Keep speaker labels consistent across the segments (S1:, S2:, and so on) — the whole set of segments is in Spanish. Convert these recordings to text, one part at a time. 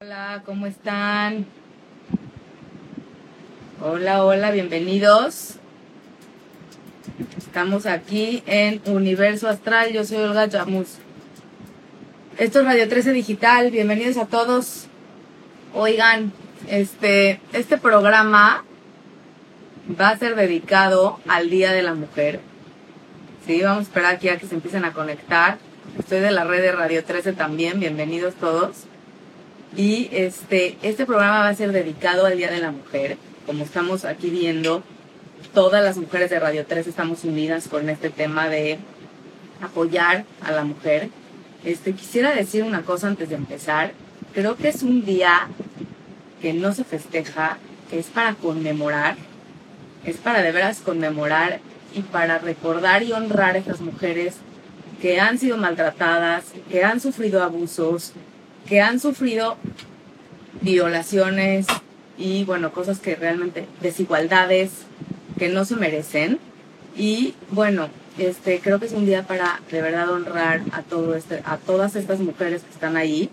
S1: Hola, ¿cómo están? Hola, hola, bienvenidos. Estamos aquí en Universo Astral, yo soy Olga Chamus. Esto es Radio 13 Digital, bienvenidos a todos. Oigan, este, este programa va a ser dedicado al Día de la Mujer. Sí, vamos a esperar aquí a que se empiecen a conectar. Estoy de la red de Radio 13 también, bienvenidos todos. Y este, este programa va a ser dedicado al Día de la Mujer. Como estamos aquí viendo, todas las mujeres de Radio 3 estamos unidas con este tema de apoyar a la mujer. Este, quisiera decir una cosa antes de empezar. Creo que es un día que no se festeja, que es para conmemorar, es para de veras conmemorar y para recordar y honrar a estas mujeres que han sido maltratadas, que han sufrido abusos, que han sufrido violaciones y bueno, cosas que realmente, desigualdades que no se merecen. Y bueno, este, creo que es un día para de verdad honrar a, todo este, a todas estas mujeres que están ahí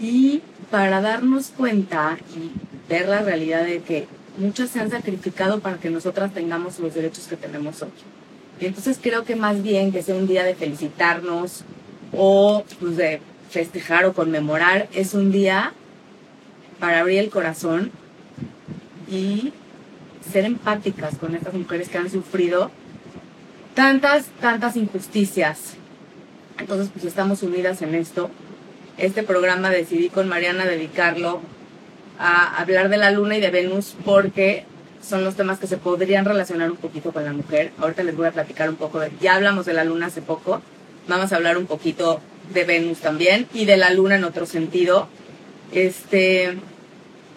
S1: y para darnos cuenta y ver la realidad de que muchas se han sacrificado para que nosotras tengamos los derechos que tenemos hoy. Y entonces creo que más bien que sea un día de felicitarnos o pues, de festejar o conmemorar, es un día para abrir el corazón y ser empáticas con estas mujeres que han sufrido tantas, tantas injusticias. Entonces, pues estamos unidas en esto. Este programa decidí con Mariana dedicarlo a hablar de la luna y de Venus porque son los temas que se podrían relacionar un poquito con la mujer. Ahorita les voy a platicar un poco de, ya hablamos de la luna hace poco, vamos a hablar un poquito de Venus también y de la luna en otro sentido. Este,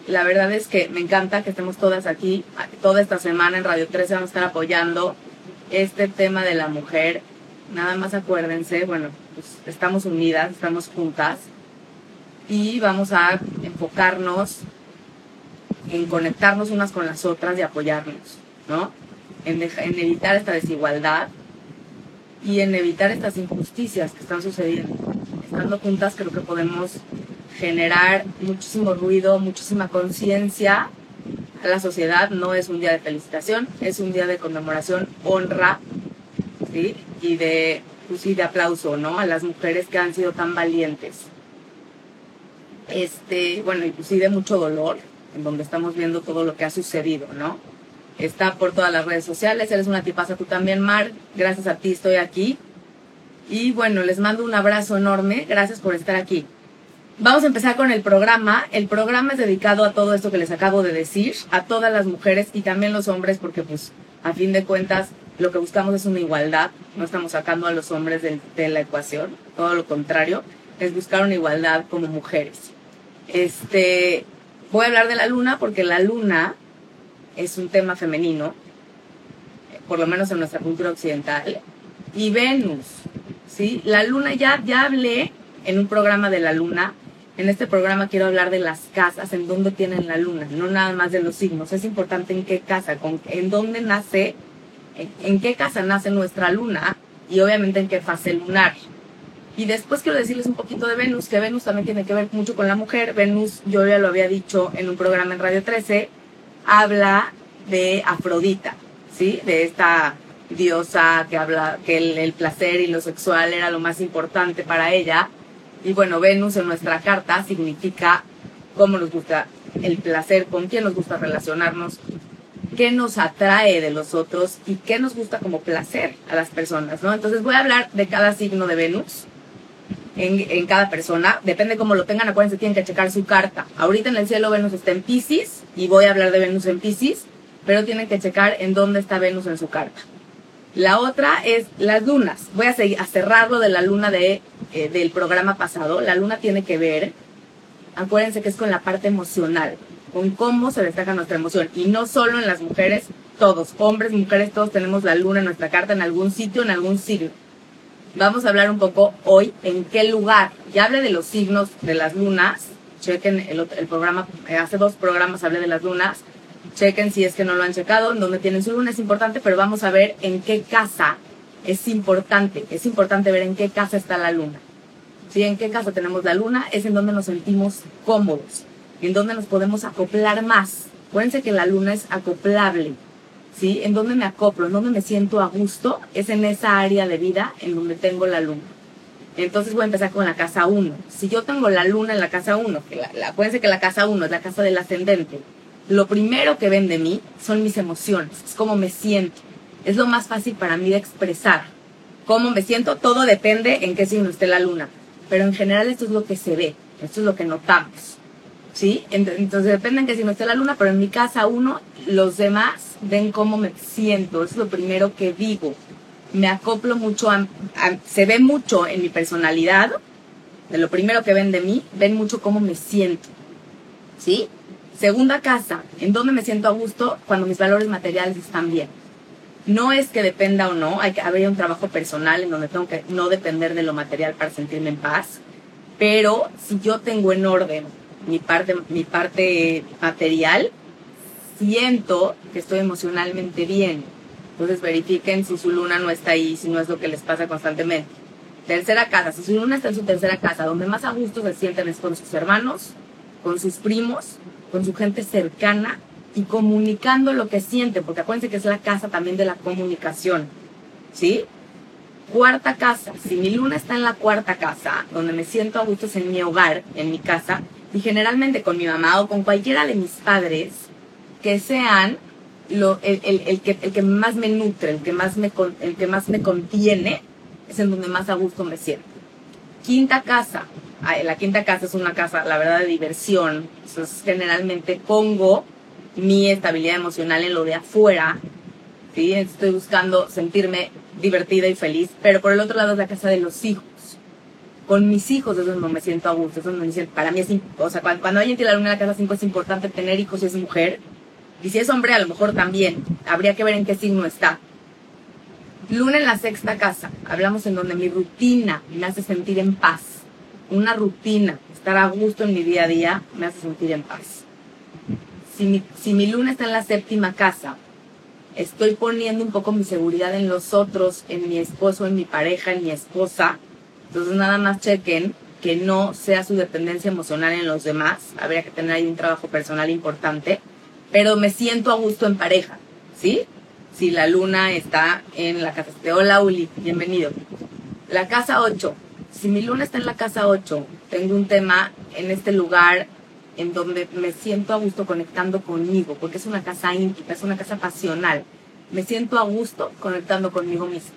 S1: la verdad es que me encanta que estemos todas aquí, toda esta semana en Radio 13 vamos a estar apoyando este tema de la mujer. Nada más acuérdense, bueno, pues estamos unidas, estamos juntas y vamos a enfocarnos en conectarnos unas con las otras y apoyarnos, ¿no? En, en evitar esta desigualdad y en evitar estas injusticias que están sucediendo. Estando juntas creo que podemos generar muchísimo ruido, muchísima conciencia a la sociedad. No es un día de felicitación, es un día de conmemoración, honra, ¿sí? Y de, pues de aplauso, ¿no? A las mujeres que han sido tan valientes. Este, bueno, y pues sí de mucho dolor, en donde estamos viendo todo lo que ha sucedido, ¿no? Está por todas las redes sociales, eres una tipaza tú también, Mar, gracias a ti estoy aquí. Y bueno, les mando un abrazo enorme, gracias por estar aquí. Vamos a empezar con el programa. El programa es dedicado a todo esto que les acabo de decir, a todas las mujeres y también los hombres, porque pues a fin de cuentas lo que buscamos es una igualdad, no estamos sacando a los hombres de, de la ecuación, todo lo contrario, es buscar una igualdad como mujeres. Este, voy a hablar de la luna porque la luna es un tema femenino, por lo menos en nuestra cultura occidental, y Venus, ¿sí? La luna, ya, ya hablé en un programa de la luna, en este programa quiero hablar de las casas, en dónde tienen la luna, no nada más de los signos, es importante en qué casa, en dónde nace, en qué casa nace nuestra luna y obviamente en qué fase lunar. Y después quiero decirles un poquito de Venus, que Venus también tiene que ver mucho con la mujer. Venus, yo ya lo había dicho en un programa en Radio 13, habla de Afrodita, ¿sí? De esta diosa que habla que el, placer y lo sexual era lo más importante para ella. Y bueno, Venus en nuestra carta significa cómo nos gusta el placer, con quién nos gusta relacionarnos, qué nos atrae de los otros y qué nos gusta como placer a las personas, ¿no? Entonces voy a hablar de cada signo de Venus en, cada persona, depende cómo lo tengan, acuérdense, tienen que checar su carta. Ahorita en el cielo Venus está en Pisces y voy a hablar de Venus en Pisces, pero tienen que checar en dónde está Venus en su carta. La otra es las lunas. Voy a, seguir, a cerrarlo de la luna de, eh, del programa pasado. La luna tiene que ver, acuérdense que es con la parte emocional, con cómo se destaca nuestra emoción. Y no solo en las mujeres, todos, hombres, mujeres, todos tenemos la luna en nuestra carta, en algún sitio, en algún signo. Vamos a hablar un poco hoy en qué lugar. Ya hablé de los signos de las lunas. Chequen el, el programa, eh, hace dos programas hablé de las lunas chequen si es que no lo han checado, en donde tienen su luna es importante, pero vamos a ver en qué casa es importante. Es importante ver en qué casa está la luna. ¿Sí? ¿En qué casa tenemos la luna? Es en donde nos sentimos cómodos, en donde nos podemos acoplar más. Acuérdense que la luna es acoplable, ¿sí? En donde me acoplo, en donde me siento a gusto, es en esa área de vida en donde tengo la luna. Entonces voy a empezar con la casa 1. Si yo tengo la luna en la casa 1, que la, acuérdense que la casa 1 es la casa del ascendente, lo primero que ven de mí son mis emociones, es cómo me siento. Es lo más fácil para mí de expresar. Cómo me siento, todo depende en qué signo esté la luna. Pero en general esto es lo que se ve, esto es lo que notamos. ¿Sí? Entonces depende en qué signo esté la luna, pero en mi casa 1, los demás ven cómo me siento, es lo primero que digo me acoplo mucho, a, se ve mucho en mi personalidad, de lo primero que ven de mí, ven mucho cómo me siento. ¿Sí? Segunda casa, en donde me siento a gusto cuando mis valores materiales están bien. No es que dependa o no, hay que haber un trabajo personal en donde tengo que no depender de lo material para sentirme en paz, pero si yo tengo en orden mi parte, mi parte material, siento que estoy emocionalmente bien entonces verifiquen si su luna no está ahí, si no es lo que les pasa constantemente. Tercera casa, si su luna está en su tercera casa, donde más a gusto se sienten es con sus hermanos, con sus primos, con su gente cercana y comunicando lo que sienten, porque acuérdense que es la casa también de la comunicación. ¿Sí? Cuarta casa, si mi luna está en la cuarta casa, donde me siento a gusto es en mi hogar, en mi casa, y generalmente con mi mamá o con cualquiera de mis padres, que sean lo, el, el, el, que, el que más me nutre, el que más me, el que más me contiene, es en donde más a gusto me siento. Quinta casa. la quinta casa es una casa, la verdad, de diversión. Entonces, generalmente pongo mi estabilidad emocional en lo de afuera. ¿sí? Estoy buscando sentirme divertida y feliz. Pero por el otro lado es la casa de los hijos. Con mis hijos es donde me siento a gusto. Es donde me siento, para mí es, o sea, cuando, cuando alguien tiene la luna en la casa 5 es importante tener hijos y es mujer y si es hombre, a lo mejor también. Habría que ver en qué signo está. Luna en la sexta casa. Hablamos en donde mi rutina me hace sentir en paz. Una rutina, estar a gusto en mi día a día, me hace sentir en paz. Si mi, si mi luna está en la séptima casa, estoy poniendo un poco mi seguridad en los otros, en mi esposo, en mi pareja, en mi esposa. Entonces nada más chequen que no sea su dependencia emocional en los demás. Habría que tener ahí un trabajo personal importante pero me siento a gusto en pareja, ¿sí? Si la luna está en la casa. Hola, Uli, bienvenido. La casa 8. Si mi luna está en la casa 8, tengo un tema en este lugar en donde me siento a gusto conectando conmigo, porque es una casa íntima, es una casa pasional. Me siento a gusto conectando conmigo mismo.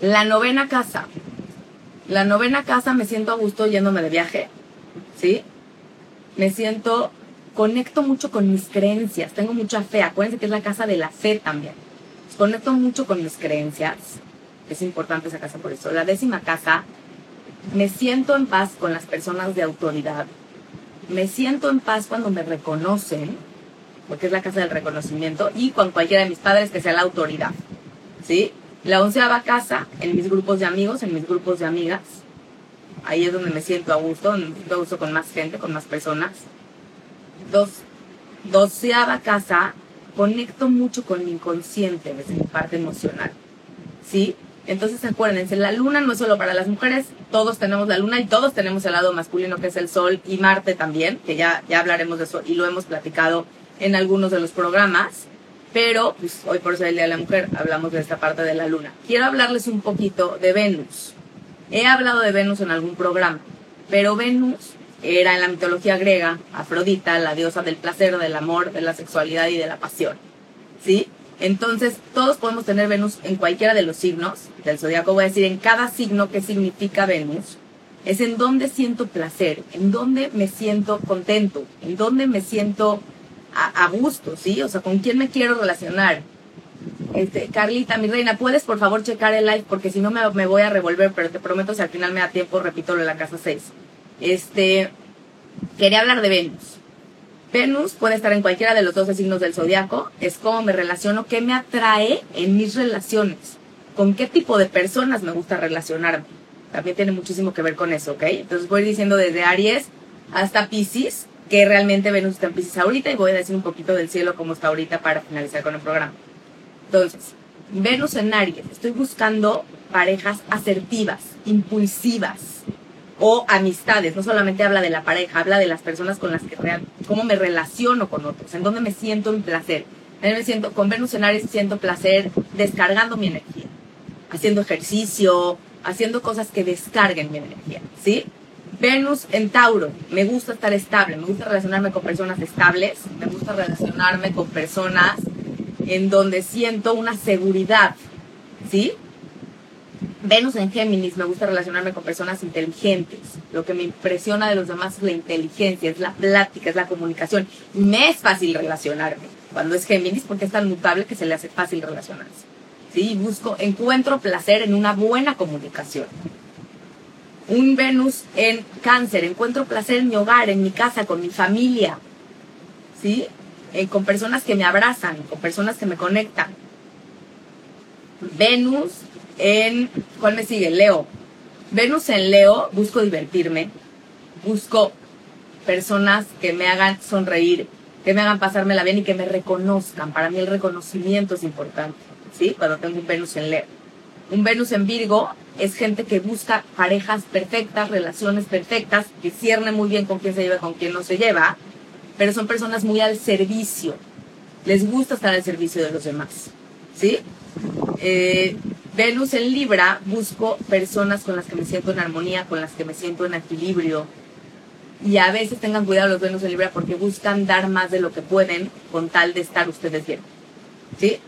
S1: La novena casa. La novena casa me siento a gusto yéndome de viaje, ¿sí? Me siento conecto mucho con mis creencias, tengo mucha fe, acuérdense que es la casa de la fe también. Conecto mucho con mis creencias, es importante esa casa por eso. La décima casa, me siento en paz con las personas de autoridad, me siento en paz cuando me reconocen, porque es la casa del reconocimiento, y con cualquiera de mis padres que sea la autoridad. ¿Sí? La onceava casa, en mis grupos de amigos, en mis grupos de amigas, ahí es donde me siento a gusto, me siento a gusto con más gente, con más personas dos, doceava casa, conecto mucho con mi inconsciente desde mi parte emocional. ¿Sí? Entonces acuérdense, la luna no es solo para las mujeres, todos tenemos la luna y todos tenemos el lado masculino que es el sol y Marte también, que ya, ya hablaremos de eso y lo hemos platicado en algunos de los programas, pero pues, hoy por ser el Día de la Mujer hablamos de esta parte de la luna. Quiero hablarles un poquito de Venus. He hablado de Venus en algún programa, pero Venus era en la mitología griega Afrodita, la diosa del placer, del amor, de la sexualidad y de la pasión. ¿Sí? Entonces, todos podemos tener Venus en cualquiera de los signos del zodiaco. Voy a decir en cada signo que significa Venus. Es en donde siento placer, en donde me siento contento, en donde me siento a, gusto, ¿sí? O sea, con quién me quiero relacionar. Este, Carlita, mi reina, ¿puedes por favor checar el live? Porque si no me, me voy a revolver, pero te prometo si al final me da tiempo, repito lo de la casa 6. Este, quería hablar de Venus. Venus puede estar en cualquiera de los 12 signos del zodiaco, es cómo me relaciono, qué me atrae en mis relaciones, con qué tipo de personas me gusta relacionarme. También tiene muchísimo que ver con eso, ¿ok? Entonces voy diciendo desde Aries hasta Pisces, que realmente Venus está en Pisces ahorita, y voy a decir un poquito del cielo como está ahorita para finalizar con el programa. Entonces, Venus en Aries, estoy buscando parejas asertivas, impulsivas o amistades. No solamente habla de la pareja, habla de las personas con las que real, cómo me relaciono con otros, en dónde me siento en placer. me siento, con Venus en Aries siento placer descargando mi energía, haciendo ejercicio, haciendo cosas que descarguen mi energía, ¿sí? Venus en Tauro, me gusta estar estable, me gusta relacionarme con personas estables, me gusta relacionarme con personas en donde siento una seguridad, ¿sí? Venus en Géminis, me gusta relacionarme con personas inteligentes. Lo que me impresiona de los demás es la inteligencia, es la plática, es la comunicación. Me es fácil relacionarme cuando es Géminis porque es tan mutable que se le hace fácil relacionarse. ¿Sí? Busco, encuentro placer en una buena comunicación. Un Venus en Cáncer, encuentro placer en mi hogar, en mi casa, con mi familia. ¿Sí? Eh, con personas que me abrazan, con personas que me conectan. Venus en, ¿cuál me sigue? Leo. Venus en Leo, busco divertirme, busco personas que me hagan sonreír, que me hagan pasármela bien y que me reconozcan. Para mí el reconocimiento es importante, ¿sí? Cuando tengo un Venus en Leo. Un Venus en Virgo es gente que busca parejas perfectas, relaciones perfectas, que cierne muy bien con quién se lleva y con quién no se lleva, pero son personas muy al servicio. Les gusta estar al servicio de los demás, ¿sí? Eh, Venus en Libra, busco personas con las que me siento en armonía, con las que me siento en equilibrio. Y a veces tengan cuidado los Venus en Libra porque buscan dar más de lo que pueden con tal de estar ustedes bien. ¿Sí?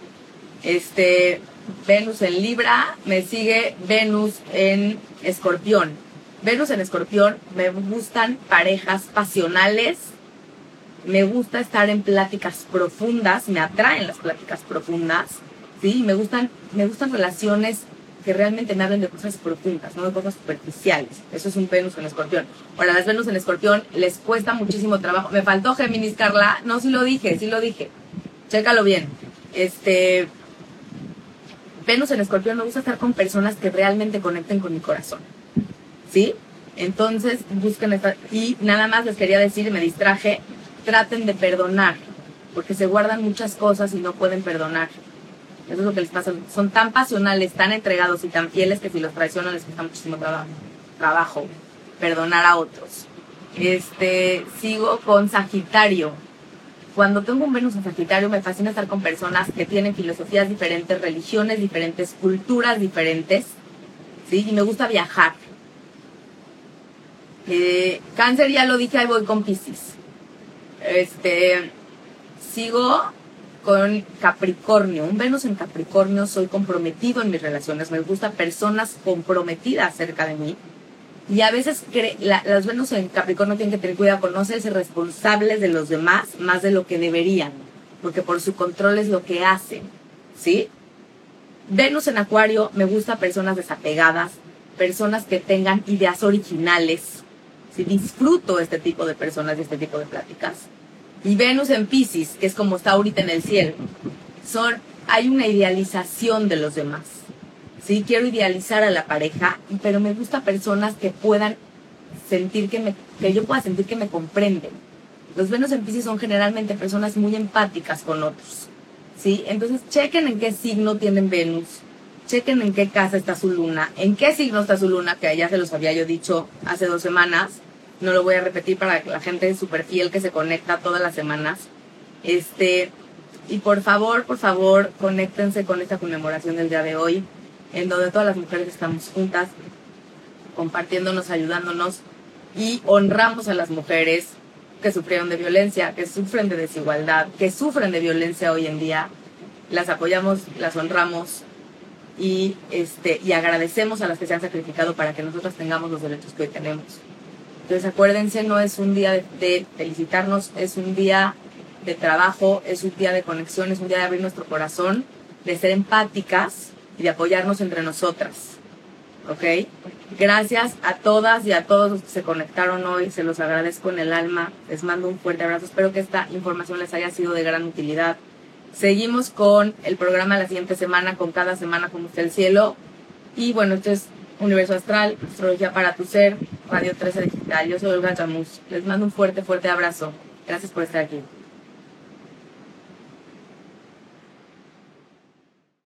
S1: Este, Venus en Libra, me sigue Venus en Escorpión. Venus en Escorpión, me gustan parejas pasionales, me gusta estar en pláticas profundas, me atraen las pláticas profundas Sí, me gustan, me gustan relaciones que realmente me hablen de cosas profundas, no de cosas superficiales. Eso es un Venus en escorpión. Ahora, las Venus en escorpión les cuesta muchísimo trabajo. Me faltó Géminis, Carla. No, sí lo dije, sí lo dije. Chécalo bien. Este. Venus en escorpión me gusta estar con personas que realmente conecten con mi corazón. ¿Sí? Entonces, busquen esta. Y nada más les quería decir, me distraje, traten de perdonar, porque se guardan muchas cosas y no pueden perdonar. Eso es lo que les pasa. Son tan pasionales, tan entregados y tan fieles que si los traicionan les cuesta muchísimo trabajo. Perdonar a otros. Este, sigo con Sagitario. Cuando tengo un Venus en Sagitario me fascina estar con personas que tienen filosofías diferentes, religiones diferentes, culturas diferentes. ¿sí? Y me gusta viajar. Eh, cáncer ya lo dije, ahí voy con Pisces. Este, sigo con Capricornio. Un Venus en Capricornio, soy comprometido en mis relaciones. Me gusta personas comprometidas cerca de mí. Y a veces las Venus en Capricornio tienen que tener cuidado con no ser responsables de los demás más de lo que deberían. Porque por su control es lo que hacen. ¿Sí? Venus en Acuario, me gusta personas desapegadas, personas que tengan ideas originales. ¿sí? Disfruto este tipo de personas y este tipo de pláticas y Venus en Pisces, que es como está ahorita en el cielo, son, hay una idealización de los demás. Sí, quiero idealizar a la pareja, pero me gusta personas que puedan sentir que me, que yo pueda sentir que me comprenden. Los Venus en Pisces son generalmente personas muy empáticas con otros. ¿Sí? Entonces, chequen en qué signo tienen Venus, chequen en qué casa está su luna, en qué signo está su luna, que ya se los había yo dicho hace dos semanas, no lo voy a repetir para la gente súper fiel que se conecta todas las semanas. Este, y por favor, por favor, conéctense con esta conmemoración del día de hoy, en donde todas las mujeres estamos juntas, compartiéndonos, ayudándonos y honramos a las mujeres que sufrieron de violencia, que sufren de desigualdad, que sufren de violencia hoy en día. Las apoyamos, las honramos y, este, y agradecemos a las que se han sacrificado para que nosotros tengamos los derechos que hoy tenemos. Entonces acuérdense, no es un día de, felicitarnos, es un día de trabajo, es un día de conexión, es un día de abrir nuestro corazón, de ser empáticas y de apoyarnos entre nosotras. ¿Ok? Gracias a todas y a todos los que se conectaron hoy, se los agradezco en el alma, les mando un fuerte abrazo, espero que esta información les haya sido de gran utilidad. Seguimos con el programa la siguiente semana, con cada semana como usted el cielo. Y bueno, esto es Universo Astral, Astrología para tu Ser, Radio 13 Digital. Yo soy Olga Chamus. Les mando un fuerte, fuerte abrazo. Gracias por estar aquí.